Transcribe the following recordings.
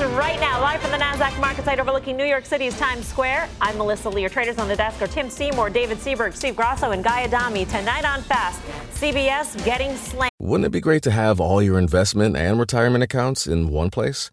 Right now, live from the NASDAQ market site overlooking New York City's Times Square. I'm Melissa Lee. Traders on the desk are Tim Seymour, David Seaburg, Steve Grasso, and Guy Adami. Tonight on Fast, CBS getting slammed. Wouldn't it be great to have all your investment and retirement accounts in one place?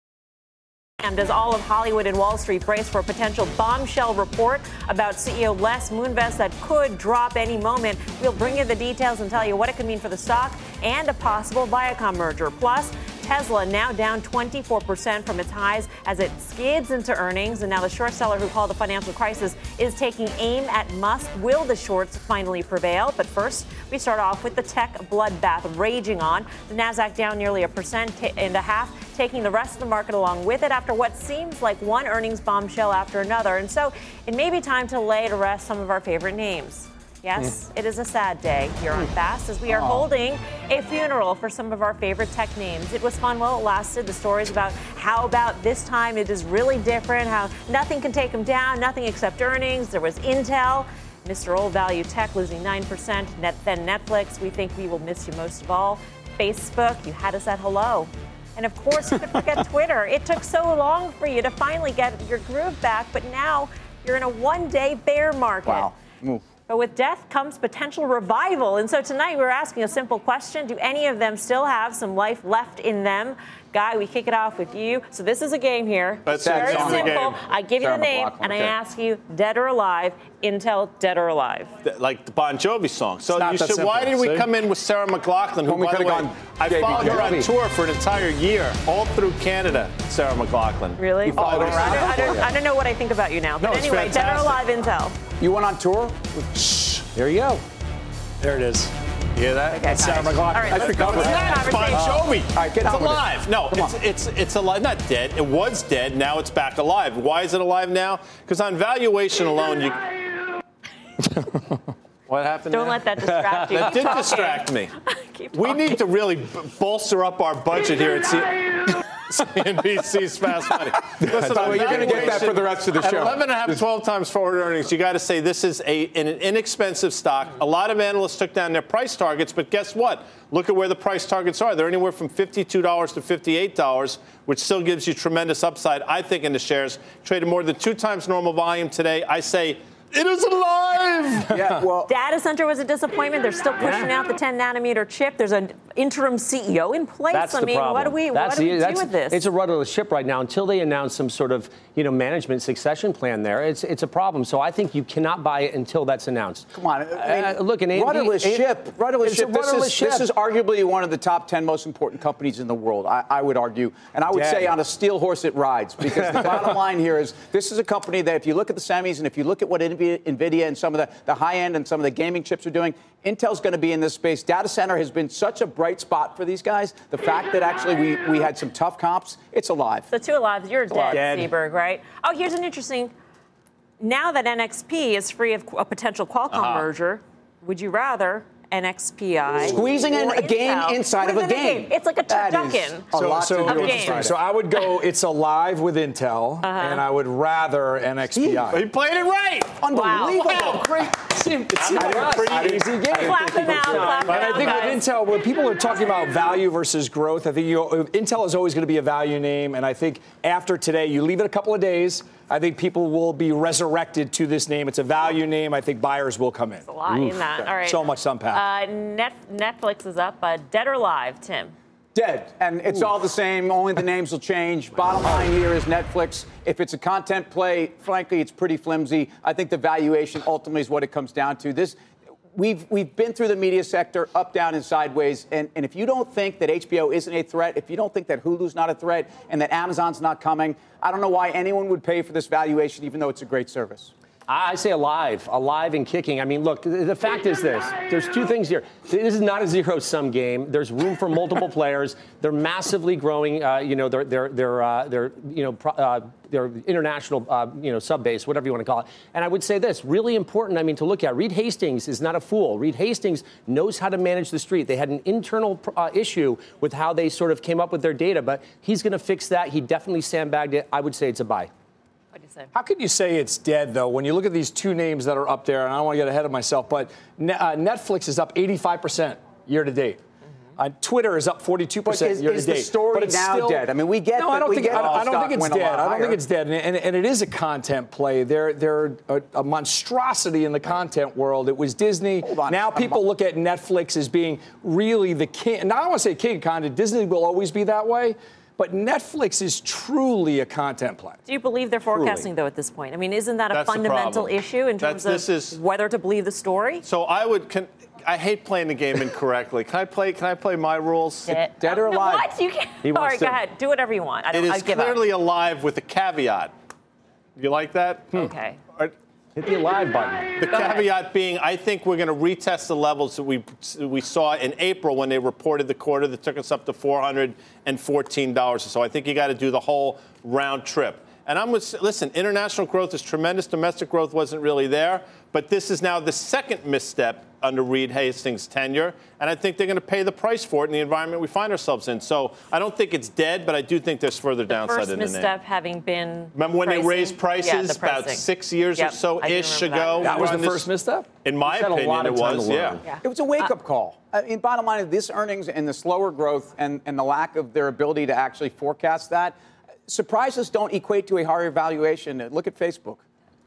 As all of Hollywood and Wall Street brace for a potential bombshell report about CEO Les Moonves that could drop any moment, we'll bring you the details and tell you what it could mean for the stock and a possible Viacom merger. Plus, Tesla now down 24% from its highs as it skids into earnings. And now the short seller who called the financial crisis is taking aim at Musk. Will the shorts finally prevail? But first, we start off with the tech bloodbath raging on. The Nasdaq down nearly a percent and a half, taking the rest of the market along with it after what seems like one earnings bombshell after another. And so it may be time to lay to rest some of our favorite names. Yes, mm. it is a sad day here on Fast as we are holding a funeral for some of our favorite tech names. It was fun while it lasted. The stories about how about this time it is really different, how nothing can take them down, nothing except earnings. There was Intel. Mr. Old Value Tech losing 9%. Net, then Netflix. We think we will miss you most of all. Facebook, you had us at hello. And of course, you could forget Twitter. It took so long for you to finally get your groove back, but now you're in a one day bear market. Wow. Ooh. But with death comes potential revival. And so tonight we're asking a simple question Do any of them still have some life left in them? Guy, we kick it off with you. So this is a game here. That's very simple. Game. I give Sarah you the name McLachlan, and okay. I ask you, dead or alive, Intel, dead or alive. Like the Bon Jovi song. So you that should, simple, why did we come in with Sarah McLachlan, who, When we by the could've way, gone I JB followed her on Jovi. tour for an entire year, all through Canada, Sarah McLachlan. Really? You followed oh, I, her around? don't, I, don't, I don't know what I think about you now. But No, it's anyway, dead or alive. Intel. You went on tour? Shh. There you go. There it is. You hear that? Okay, Sarah fine. McLachlan. All right, I let's think go that to was the that. It's Bon. Jovi. All right, get it's on with it. No, Come it's, it's it's alive. Not dead. It was dead. Now it's back alive. Why is it alive now? Because on valuation alone, you. what happened? Don't there? let that distract you. That did talking. distract me. Keep We need to really b- bolster up our budget here at C- CNBC's Fast Money. Listen, Well, you're gonna get that for the rest of the show. 11 and a half, 12 times forward earnings, you got to say this is a, an inexpensive stock. A lot of analysts took down their price targets, but guess what? Look at where the price targets are. They're anywhere from $52 to $58, which still gives you tremendous upside, I think, in the shares. Traded more than two times normal volume today. I say it is alive. Yeah, well, Data center was a disappointment. They're still pushing out the 10 nanometer chip. There's an interim CEO in place? That's I the mean, problem. what do we, that's what do we the, do with this? It's a rudderless ship right now until they announce some sort of you know management succession plan. There, it's it's a problem. So I think you cannot buy it until that's announced. Come on, I mean, uh, look, an rudderless AMD ship. Rudderless it's a ship. This rudderless is, ship. this is arguably one of the top 10 most important companies in the world, I, I would argue. And I would Dead. say on a steel horse it rides because the bottom line here is this is a company that if you look at the semis and if you look at what NVIDIA, NVIDIA and some of the, the high end and some of the gaming chips are doing, Intel's going to be in this space. Data center has been such a bright spot for these guys. The fact that actually we, we had some tough comps, it's alive. The two alive, you're dead, Dead. Seaburg, right? Oh, here's an interesting. Now that NXP is free of a potential Qualcomm Uh-huh. merger, would you rather NXPI Squeezing in or a game inside of a within game. It's like a That is turducken. a lot so, to do. Of games. so I would go. It's alive with Intel, Uh-huh. and I would rather NXPI. He played it right. Unbelievable. Wow. Great. It seemed like a pretty easy game. Clap him out, clap But I think with Intel, when people are talking about value versus growth, I think you, Intel is always going to be a value name. And I think after today, you leave it a couple of days. I think people will be resurrected to this name. It's a value name. I think buyers will come in. a lot in that. All right. So much to unpack. Uh, Net, Netflix is up. Uh, dead or alive, Tim? Dead. And it's all the same, only the names will change. Bottom line here is Netflix. If it's a content play, frankly, it's pretty flimsy. I think the valuation ultimately is what it comes down to. This we've we've been through the media sector up, down, and sideways. And, and if you don't think that HBO isn't a threat, if you don't think that Hulu's not a threat and that Amazon's not coming, I don't know why anyone would pay for this valuation, even though it's a great service. I say alive, alive and kicking. I mean, look, the fact is this: there's two things here. This is not a zero-sum game. There's room for multiple players. They're massively growing. Uh, you know, their their their uh, their you know pro, uh, their international uh, you know sub base, whatever you want to call it. And I would say this: really important. I mean, to look at. Reed Hastings is not a fool. Reed Hastings knows how to manage the street. They had an internal uh, issue with how they sort of came up with their data, but he's going to fix that. He definitely sandbagged it. I would say it's a buy. What do say? How could you say it's dead, though, when you look at these two names that are up there? And I don't want to get ahead of myself, but uh, Netflix is up 85% year to date. Uh, Twitter is up 42% But is- year is the story but it's now still, dead? I mean, we get No, I don't we think. get I, don't- I don't think it's dead. I don't think it's dead, and, and, and it is a content play. They're they're a, a monstrosity in the content world. It was Disney. Hold on. Now people look at Netflix as being really the king. Now I don't want to say king of content. Disney will always be that way. But Netflix is truly a content play. Do you believe they're forecasting, though, at this point? I mean, isn't that a That's fundamental issue in That's- terms of this is- whether to believe the story? So I would. Can, I hate playing the game incorrectly. Can I play? Can I play my rules? Dead, dead or alive? What? You can't. He All wants right, to- go ahead. Do whatever you want. I don't. I give clearly up. alive with a caveat. You like that? Hmm. Okay. Or- Hit the alive button. The Go ahead. caveat being, I think we're going to retest the levels that we we saw in April when they reported the quarter that took us up to $414 or so. I think you got to do the whole round trip. And I'm with, listen, international growth is tremendous. Domestic growth wasn't really there. But this is now the second misstep under Reed Hastings' tenure. And I think they're going to pay the price for it in the environment we find ourselves in. So I don't think it's dead, but I do think there's further downside First in the name. misstep having been. Remember when pricing? they raised prices Yeah, the about six years Yep, or so ish remember that. ago? That was the on first misstep? In my He's had a opinion, lot of it was. Yeah. Yeah. It was a wake up uh, call. I mean, bottom line, of this earnings and the slower growth and, and the lack of their ability to actually forecast that, surprises don't equate to a higher valuation. Look at Facebook.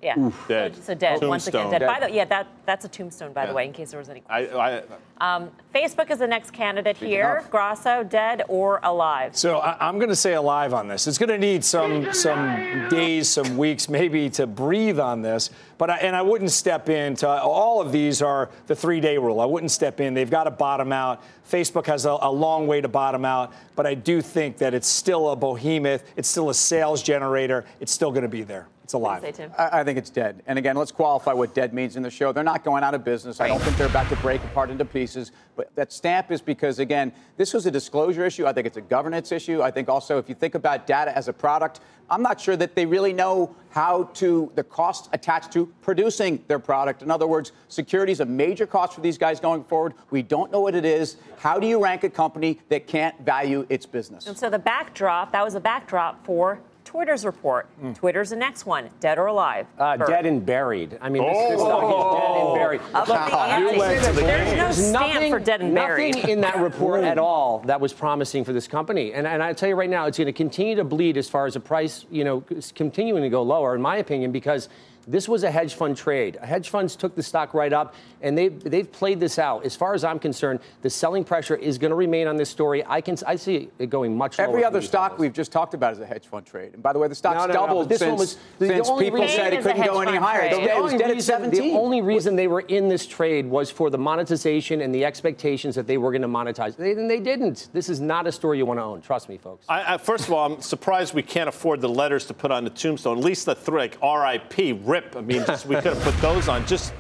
Yeah. Dead. So, so dead. Once again, Tombstone. dead. By the way, yeah, that that's a tombstone, by the way, in case there was any. I, I, Um, Facebook is the next candidate here. Grasso, dead or alive? So I, I'm going to say alive on this. It's going to need some some days, some weeks, maybe to breathe on this. But I, and I wouldn't step into all of these are the three-day rule. I wouldn't step in. They've got to bottom out. Facebook has a, a long way to bottom out, but I do think that it's still a behemoth. It's still a sales generator. It's still going to be there. It's alive. I, I think it's dead. And again, let's qualify what dead means in the show. They're not going out of business. I don't think they're about to break apart into pieces. But that stamp is because, again, this was a disclosure issue. I think it's a governance issue. I think also, if you think about data as a product, I'm not sure that they really know how to, the cost attached to producing their product. In other words, security is a major cost for these guys going forward. We don't know what it is. How do you rank a company that can't value its business? And so the backdrop, that was a backdrop for Twitter's report. Twitter's the next one, dead or alive? Uh, dead and buried. I mean, this, this stock is dead and buried. Up Look, the ante. you the There's no stamp for dead and nothing in that report at all that was promising for this company. And, and I tell you right now, it's going to continue to bleed as far as the price, you know, continuing to go lower, in my opinion, because This was a hedge fund trade. Hedge funds took the stock right up, and they've, they've played this out. As far as I'm concerned, the selling pressure is going to remain on this story. I can I see it going much Every lower other stock levels. we've just talked about is a hedge fund trade. And by the way, the stock's No, no, no, doubled this one since, was- the since only people said it It is a couldn't go any higher. trade. Today The it was only dead at reason- 17. The only reason they were in this trade was for the monetization and the expectations that they were going to monetize. They, and they didn't. This is not a story you want to own. Trust me, folks. I, I, first of all, I'm surprised we can't afford the letters to put on the tombstone. At least the three, like R.I.P. RIP. I mean, just, we could have put those on. Just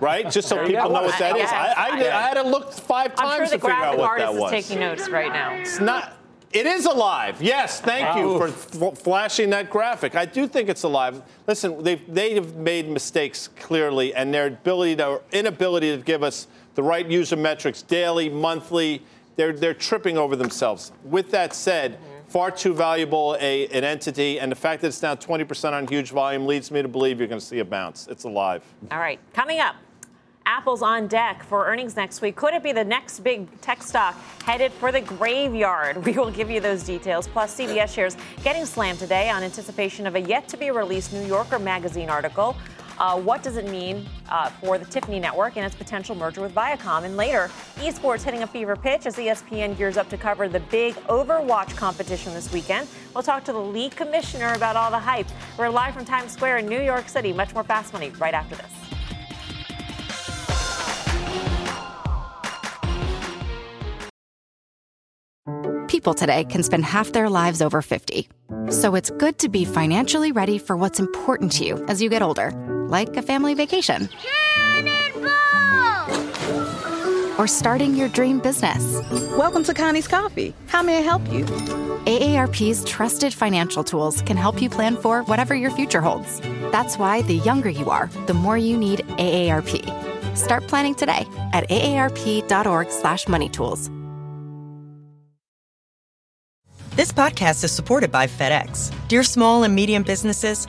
right, just so people go. know what that is. I, I, I had to look five I'm sure times the to figure out graphic what that artist is was. taking notes right now. It's not. It is alive. Yes, thank you for f- flashing that graphic. I do think it's alive. Listen, they've they have made mistakes clearly, and their ability to inability to give us the right user metrics daily, monthly, they're they're tripping over themselves. With that said. Far too valuable a, an entity, and the fact that it's down 20% on huge volume leads me to believe you're going to see a bounce. It's alive. All right, coming up. Apple's on deck for earnings next week. Could it be the next big tech stock headed for the graveyard? We will give you those details. Plus, CBS shares getting slammed today on anticipation of a yet to be released New Yorker magazine article. Uh, what does it mean uh, for the Tiffany network and its potential merger with Viacom? And later, esports hitting a fever pitch as ESPN gears up to cover the big Overwatch competition this weekend. We'll talk to the league commissioner about all the hype. We're live from Times Square in New York City. Much more fast money right after this. People today can spend half their lives over 50. So it's good to be financially ready for what's important to you as you get older, like a family vacation. Or starting your dream business. Welcome to Connie's Coffee. How may I help you? AARP's trusted financial tools can help you plan for whatever your future holds. That's why the younger you are, the more you need AARP. Start planning today at aarp.org/moneytools. This podcast is supported by FedEx. Dear small and medium businesses,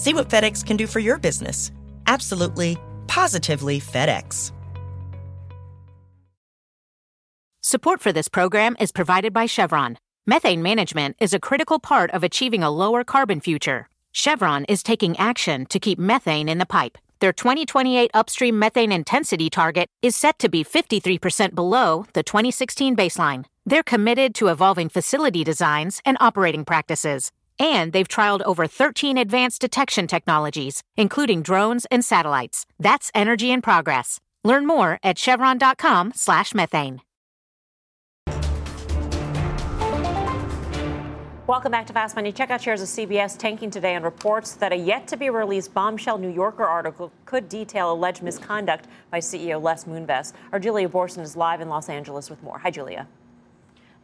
See what FedEx can do for your business. Absolutely, positively FedEx. Support for this program is provided by Chevron. Methane management is a critical part of achieving a lower carbon future. Chevron is taking action to keep methane in the pipe. Their 2028 upstream methane intensity target is set to be 53% below the 2016 baseline. They're committed to evolving facility designs and operating practices. And they've trialed over 13 advanced detection technologies, including drones and satellites. That's energy in progress. Learn more at chevron.com slash methane. Welcome back to Fast Money. Check out shares of CBS tanking today and reports that a yet to be released bombshell New Yorker article could detail alleged misconduct by CEO Les Moonves. Our Julia Boorstin is live in Los Angeles with more. Hi, Julia.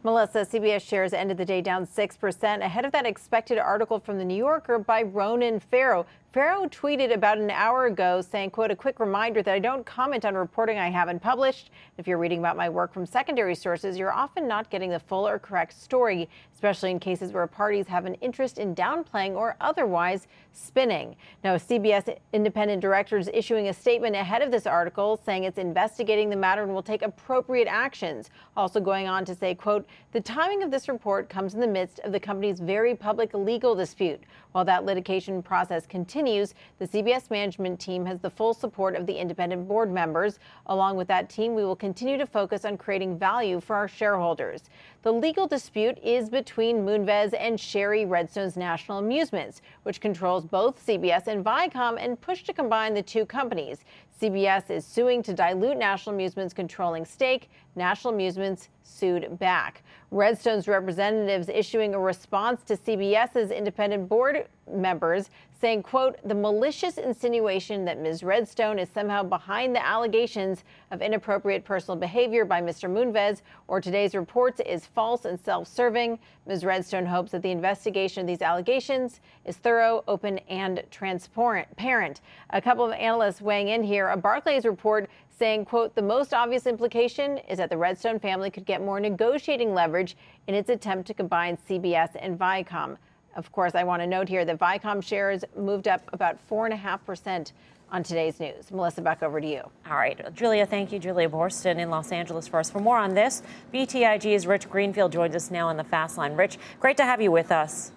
Melissa, CBS shares ended the day down 6% ahead of that expected article from the New Yorker by Ronan Farrow. Farrow tweeted about an hour ago saying, quote, a quick reminder that I don't comment on reporting I haven't published. If you're reading about my work from secondary sources, you're often not getting the full or correct story, especially in cases where parties have an interest in downplaying or otherwise spinning. Now, CBS independent director is issuing a statement ahead of this article saying it's investigating the matter and will take appropriate actions. Also going on to say, quote, the timing of this report comes in the midst of the company's very public legal dispute. While that litigation process continues, the CBS management team has the full support of the independent board members. Along with that team, we will continue to focus on creating value for our shareholders. The legal dispute is between Moonves and Shari Redstone's National Amusements, which controls both CBS and Viacom and pushed to combine the two companies. CBS is suing to dilute National Amusements' controlling stake. National Amusements sued back. Redstone's representatives issuing a response to CBS's independent board members saying, quote, the malicious insinuation that Ms. Redstone is somehow behind the allegations of inappropriate personal behavior by Mr. Moonves or today's reports is false and self-serving. Ms. Redstone hopes that the investigation of these allegations is thorough, open, and transparent. A couple of analysts weighing in here. A Barclays report saying, quote, the most obvious implication is that the Redstone family could get more negotiating leverage in its attempt to combine CBS and Viacom. Of course, I want to note here that Viacom shares moved up about 4.5% on today's news. Melissa, back over to you. All right. Julia, thank you. Julia Boorstin in Los Angeles for us. For more on this, BTIG's Rich Greenfield joins us now on the fast line. Rich, great to have you with us.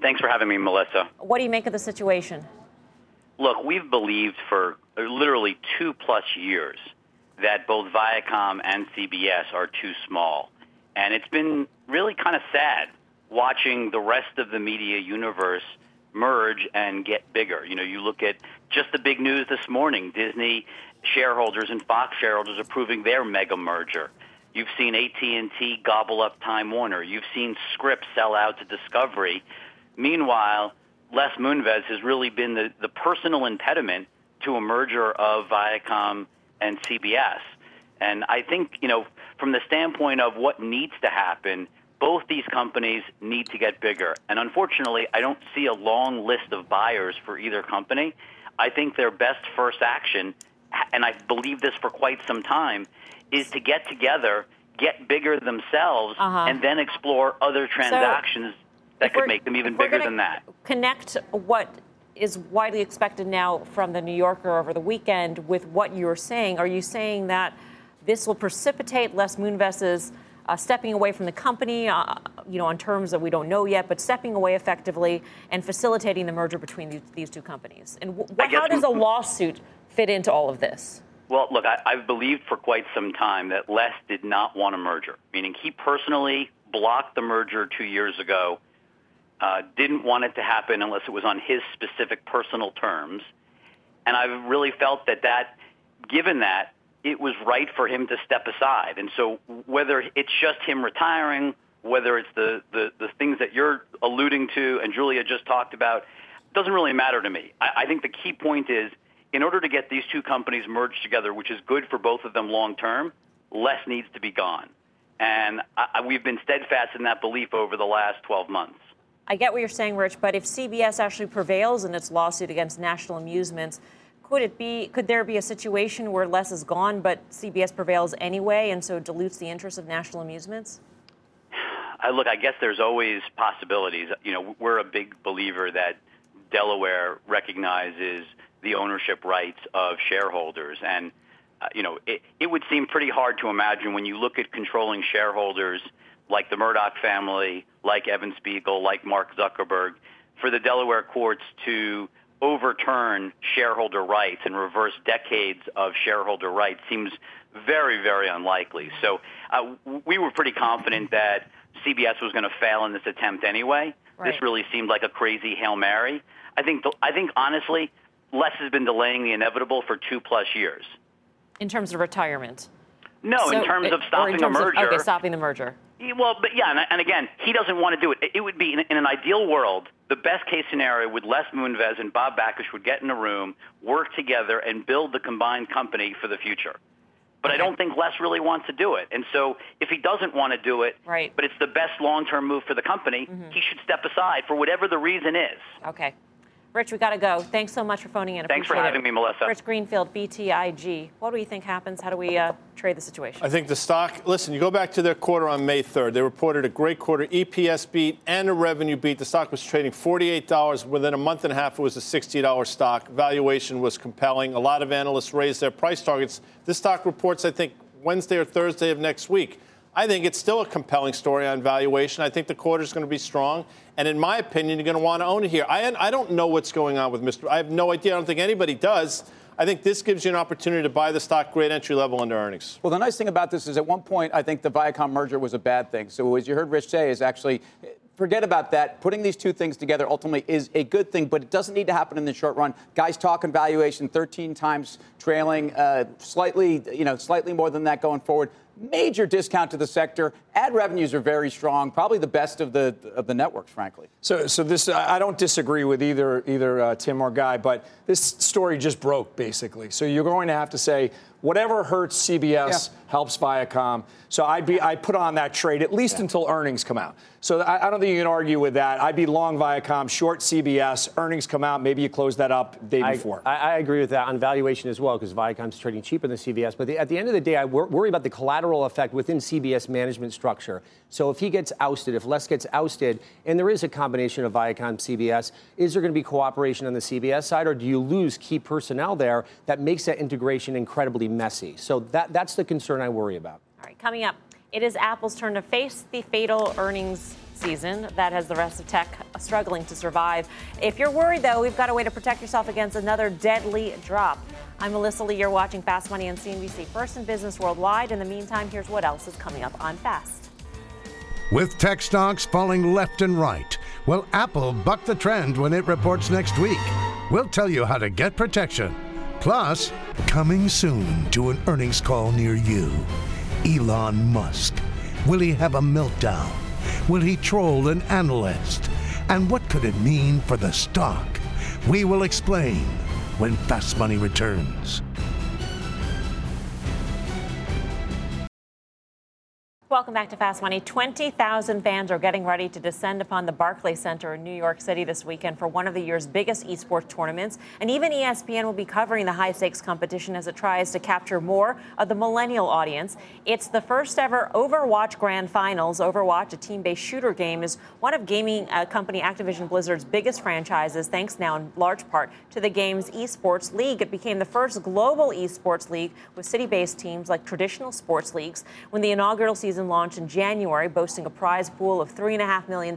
Thanks for having me, Melissa. What do you make of the situation? Look, we've believed for Uh, literally two plus years that both Viacom and CBS are too small. And it's been really kind of sad watching the rest of the media universe merge and get bigger. You know, you look at just the big news this morning, Disney shareholders and Fox shareholders approving their mega merger. You've seen AT&T gobble up Time Warner. You've seen Scripps sell out to Discovery. Meanwhile, Les Moonves has really been the, the personal impediment to a merger of Viacom and CBS. And I think, you know, from the standpoint of what needs to happen, both these companies need to get bigger. And unfortunately, I don't see a long list of buyers for either company. I think their best first action, and I believe this for quite some time, is to get together, get bigger themselves, Uh-huh. and then explore other transactions that could make them even bigger than that. Connect what is widely expected now from the New Yorker over the weekend with what you're saying. Are you saying that this will precipitate Les Moonves's uh, stepping away from the company, uh, you know, on terms that we don't know yet, but stepping away effectively and facilitating the merger between these, these two companies? And wh- guess how does a lawsuit fit into all of this? Well, look, I, I've believed for quite some time that Les did not want a merger, meaning he personally blocked the merger two years ago, uh, didn't want it to happen unless it was on his specific personal terms. And I've really felt that that, given that, it was right for him to step aside. And so whether it's just him retiring, whether it's the, the, the things that you're alluding to and Julia just talked about, doesn't really matter to me. I, I think the key point is in order to get these two companies merged together, which is good for both of them long term, Les needs to be gone. And I, we've been steadfast in that belief over the last 12 months. I get what you're saying, Rich, but if CBS actually prevails in its lawsuit against National Amusements, could it be? Could there be a situation where Les is gone, but CBS prevails anyway, and so dilutes the interest of National Amusements? I look, I guess there's always possibilities. You know, we're a big believer that Delaware recognizes the ownership rights of shareholders. And, uh, you know, it, it would seem pretty hard to imagine when you look at controlling shareholders like the Murdoch family, like Evan Spiegel, like Mark Zuckerberg, for the Delaware courts to overturn shareholder rights and reverse decades of shareholder rights seems very, very unlikely. So uh, we were pretty confident that CBS was going to fail in this attempt anyway. Right. This really seemed like a crazy hail mary. I think, I think honestly, Les has been delaying the inevitable for two plus years. In terms of retirement? No, So- in terms of or in stopping terms a of- merger. okay, stopping the merger. Well, but yeah, and, and again, he doesn't want to do it. It- It would be in, in an ideal world, the best case scenario would Les Moonves and Bob Bakish would get in a room, work together, and build the combined company for the future. But I don't think Les really wants to do it. And so if he doesn't want to do it, Right. but it's the best long-term move for the company, mm-hmm. he should step aside for whatever the reason is. Okay. Rich, we got to go. Thanks so much for phoning in. Thanks for having it. me, Melissa. Rich Greenfield, BTIG. What do you think happens? How do we uh, trade the situation? I think the stock, listen, you go back to their quarter on May 3rd. They reported a great quarter, EPS beat and a revenue beat. The stock was trading $48. Within a month and a half, it was a $60 stock. Valuation was compelling. A lot of analysts raised their price targets. This stock reports, I think, Wednesday or Thursday of next week. I think it's still a compelling story on valuation. I think the quarter is going to be strong. And in my opinion, you're going to want to own it here. I, I don't know what's going on with Mr. I have no idea. I don't think anybody does. I think this gives you an opportunity to buy the stock great entry level under earnings. Well, the nice thing about this is at one point, I think the Viacom merger was a bad thing. So, as you heard Rich say, is actually forget about that. Putting these two things together ultimately is a good thing, but it doesn't need to happen in the short run. Guys talking valuation 13 times trailing, uh, slightly, you know, slightly more than that going forward. Major discount to the sector. Ad revenues are very strong, probably the best of the of the networks, frankly. So, so this I don't disagree with either either uh, Tim or Guy, but this story just broke basically. So you're going to have to say whatever hurts CBS yeah. helps Viacom. So I'd be I put on that trade at least yeah. until earnings come out. So I, I, don't think you can argue with that. I'd be long Viacom, short CBS. Earnings come out, maybe you close that up day before. I, I agree with that on valuation as well because Viacom's trading cheaper than CBS. But the, at the end of the day, I wor- worry about the collateral effect within CBS management structure. So if he gets ousted, if Les gets ousted, and there is a combination of Viacom CBS, is there going to be cooperation on the CBS side, or do you lose key personnel there that makes that integration incredibly messy? So that that's the concern I worry about. All right, coming up. It is Apple's turn to face the fatal earnings season that has the rest of tech struggling to survive. If you're worried, though, we've got a way to protect yourself against another deadly drop. I'm Melissa Lee. You're watching Fast Money on CNBC, first in business worldwide. In the meantime, here's what else is coming up on Fast. With tech stocks falling left and right, will Apple buck the trend when it reports next week? We'll tell you how to get protection. Plus, coming soon to an earnings call near you. Elon Musk. Will he have a meltdown? Will he troll an analyst? And what could it mean for the stock? We will explain when Fast Money returns. Welcome back to Fast Money. 20,000 fans are getting ready to descend upon the Barclays Center in New York City this weekend for one of the year's biggest esports tournaments. And even ESPN will be covering the high stakes competition as it tries to capture more of the millennial audience. It's the first ever Overwatch Grand Finals. Overwatch, a team based shooter game, is one of gaming uh, company Activision Blizzard's biggest franchises, thanks now in large part to the game's esports league. It became the first global esports league with city based teams like traditional sports leagues. When the inaugural season season launched in January, boasting a prize pool of $3.5 million,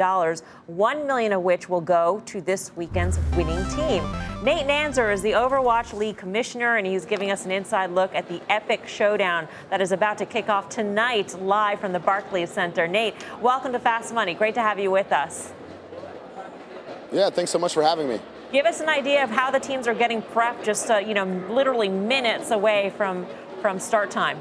1 million of which will go to this weekend's winning team. Nate Nanzer is the Overwatch League commissioner, and he's giving us an inside look at the epic showdown that is about to kick off tonight live from the Barclays Center. Nate, welcome to Fast Money. Great to have you with us. Yeah, thanks so much for having me. Give us an idea of how the teams are getting prepped, just uh, you know, literally minutes away from from start time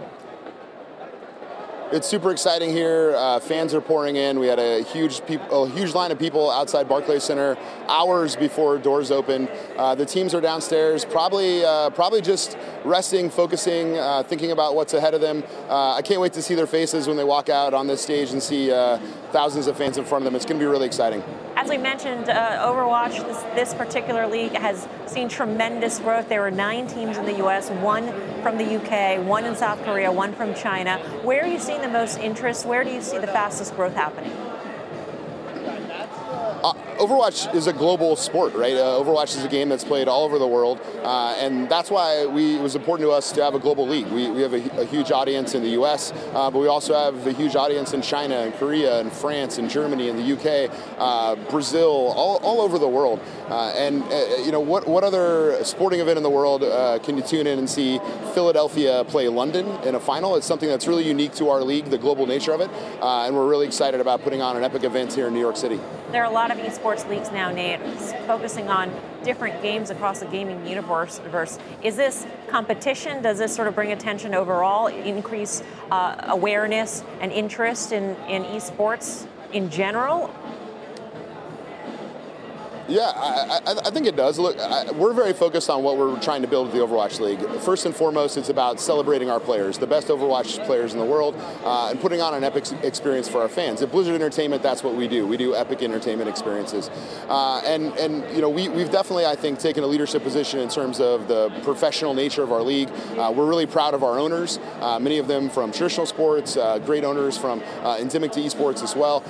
it's super exciting here. Uh, fans are pouring in. We had a huge peop- a huge line of people outside Barclays Center hours before doors opened. Uh, the teams are downstairs, probably uh, probably just resting, focusing, uh, thinking about what's ahead of them. Uh, I can't wait to see their faces when they walk out on this stage and see uh, thousands of fans in front of them. It's going to be really exciting. As we mentioned, uh, Overwatch, this, this particular league has seen tremendous growth. There were nine teams in the U.S., one from the UK, one in South Korea, one from China. Where are you seeing the most interest? Where do you see the fastest growth happening? Uh, Overwatch is a global sport, right? Uh, Overwatch is a game that's played all over the world, uh, and that's why we, it was important to us to have a global league. We, we have a, a huge audience in the U.S., uh, but we also have a huge audience in China and Korea and France and Germany and the U.K., uh, Brazil, all, all over the world. Uh, and you know, what what other sporting event in the world can you tune in and see Philadelphia play London in a final? It's something that's really unique to our league, the global nature of it, and we're really excited about putting on an epic event here in New York City. There are a lot of esports leagues now, Nate, focusing on different games across the gaming universe. Is this competition? Does this sort of bring attention overall, increase uh, awareness and interest in, in esports in general? Yeah, I, I, I, think it does. Look, I, we're very focused on what we're trying to build with the Overwatch League. First and foremost, it's about celebrating our players, the best Overwatch players in the world, uh, and putting on an epic experience for our fans. At Blizzard Entertainment, that's what we do. We do epic entertainment experiences, uh, and and you know we, we've definitely, I think, taken a leadership position in terms of the professional nature of our league. Uh, we're really proud of our owners, uh, many of them from traditional sports, uh, great owners from uh, endemic to esports as well,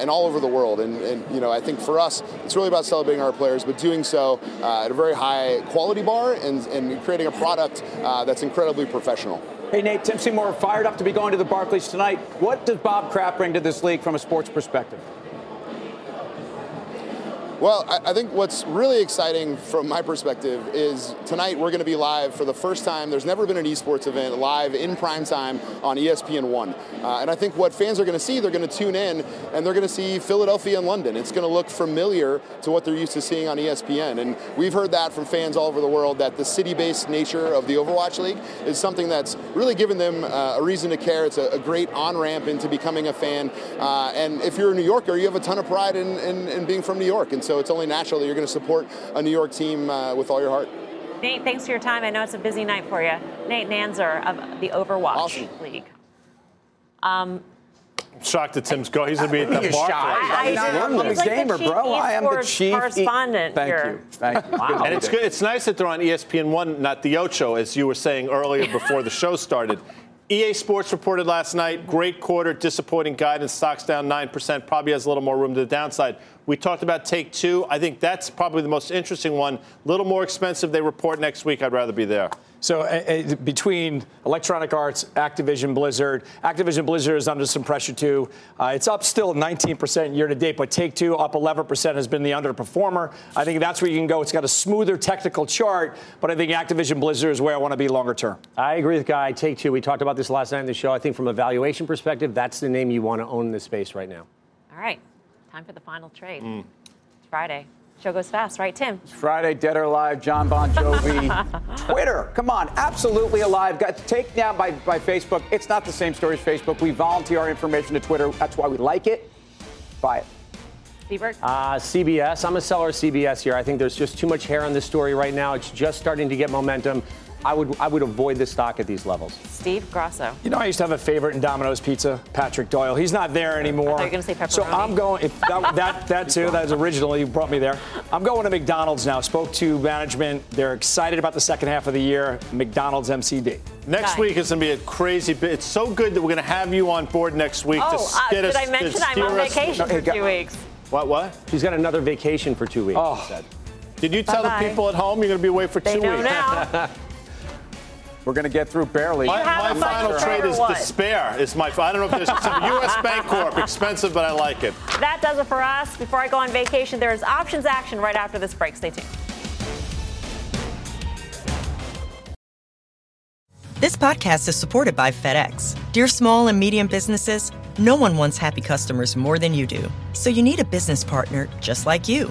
and all over the world. And, and you know, I think for us, it's really about celebrating celebrating our players, but doing so uh, at a very high quality bar and, and creating a product uh, that's incredibly professional. Hey, Nate, Tim Seymour fired up to be going to the Barclays tonight. What does Bob Kraft bring to this league from a sports perspective? Well, I, I, think what's really exciting from my perspective is tonight we're going to be live for the first time. There's never been an esports event live in prime time on ESPN One, uh, and I think what fans are going to see, they're going to tune in and they're going to see Philadelphia and London. It's going to look familiar to what they're used to seeing on ESPN, and we've heard that from fans all over the world that the city-based nature of the Overwatch League is something that's really given them uh, a reason to care. It's a, a great on-ramp into becoming a fan, uh, and if you're a New Yorker, you have a ton of pride in, in, in being from New York, and so it's only natural that you're going to support a New York team uh, with all your heart. Nate, thanks for your time. I know it's a busy night for you. Nate Nanzer of the Overwatch awesome. League. Um, I'm shocked that Tim's go. He's going to be at the bar. I, I, I'm a gamer, bro. I am the chief correspondent Thank here. you. Thank you. Wow. And it's good. It's nice that they're on ESPN One, not the Ocho, as you were saying earlier before the show started. EA Sports reported last night, great quarter, disappointing guidance, stocks down 9%, probably has a little more room to the downside. We talked about Take Two. I think that's probably the most interesting one. A little more expensive. They report next week. I'd rather be there. So uh, between Electronic Arts, Activision Blizzard, Activision Blizzard is under some pressure too. Uh, it's up still 19% year to date, but Take Two up 11% has been the underperformer. I think that's where you can go. It's got a smoother technical chart, but I think Activision Blizzard is where I want to be longer term. I agree with Guy. Take Two. We talked about this last night in the show. I think from a valuation perspective, that's the name you want to own in this space right now. All right, time for the final trade. Mm. It's Friday. Show goes fast, right, Tim? It's Friday, Dead or Alive, John Bon Jovi. Twitter, come on, absolutely alive. Got taken down by, by Facebook. It's not the same story as Facebook. We volunteer our information to Twitter. That's why we like it. Buy it. Seaburg? Uh, CBS. I'm a seller of CBS here. I think there's just too much hair on this story right now. It's just starting to get momentum. I would I would avoid the stock at these levels. Steve Grasso. You know, I used to have a favorite in Domino's Pizza, Patrick Doyle. He's not there anymore. I you're going to say pepperoni. So I'm going. If that, that that too. That was originally brought me there. I'm going to McDonald's now. Spoke to management. They're excited about the second half of the year. McDonald's MCD. Next week is going to be a crazy bit. It's so good that we're going to have you on board next week. Oh, to uh, did us, I mention I'm on vacation for two weeks? What? What? She's got another vacation for two weeks. Oh. Did you tell Bye-bye. the people at home you're going to be away for They two know weeks? now. We're going to get through barely. My, my final final trade trade is what? despair. Is my I don't know if there's some U.S. Bancorp expensive, but I like it. That does it for us. Before I go on vacation, there is options action right after this break. Stay tuned. This podcast is supported by FedEx. Dear small and medium businesses, no one wants happy customers more than you do. So you need a business partner just like you.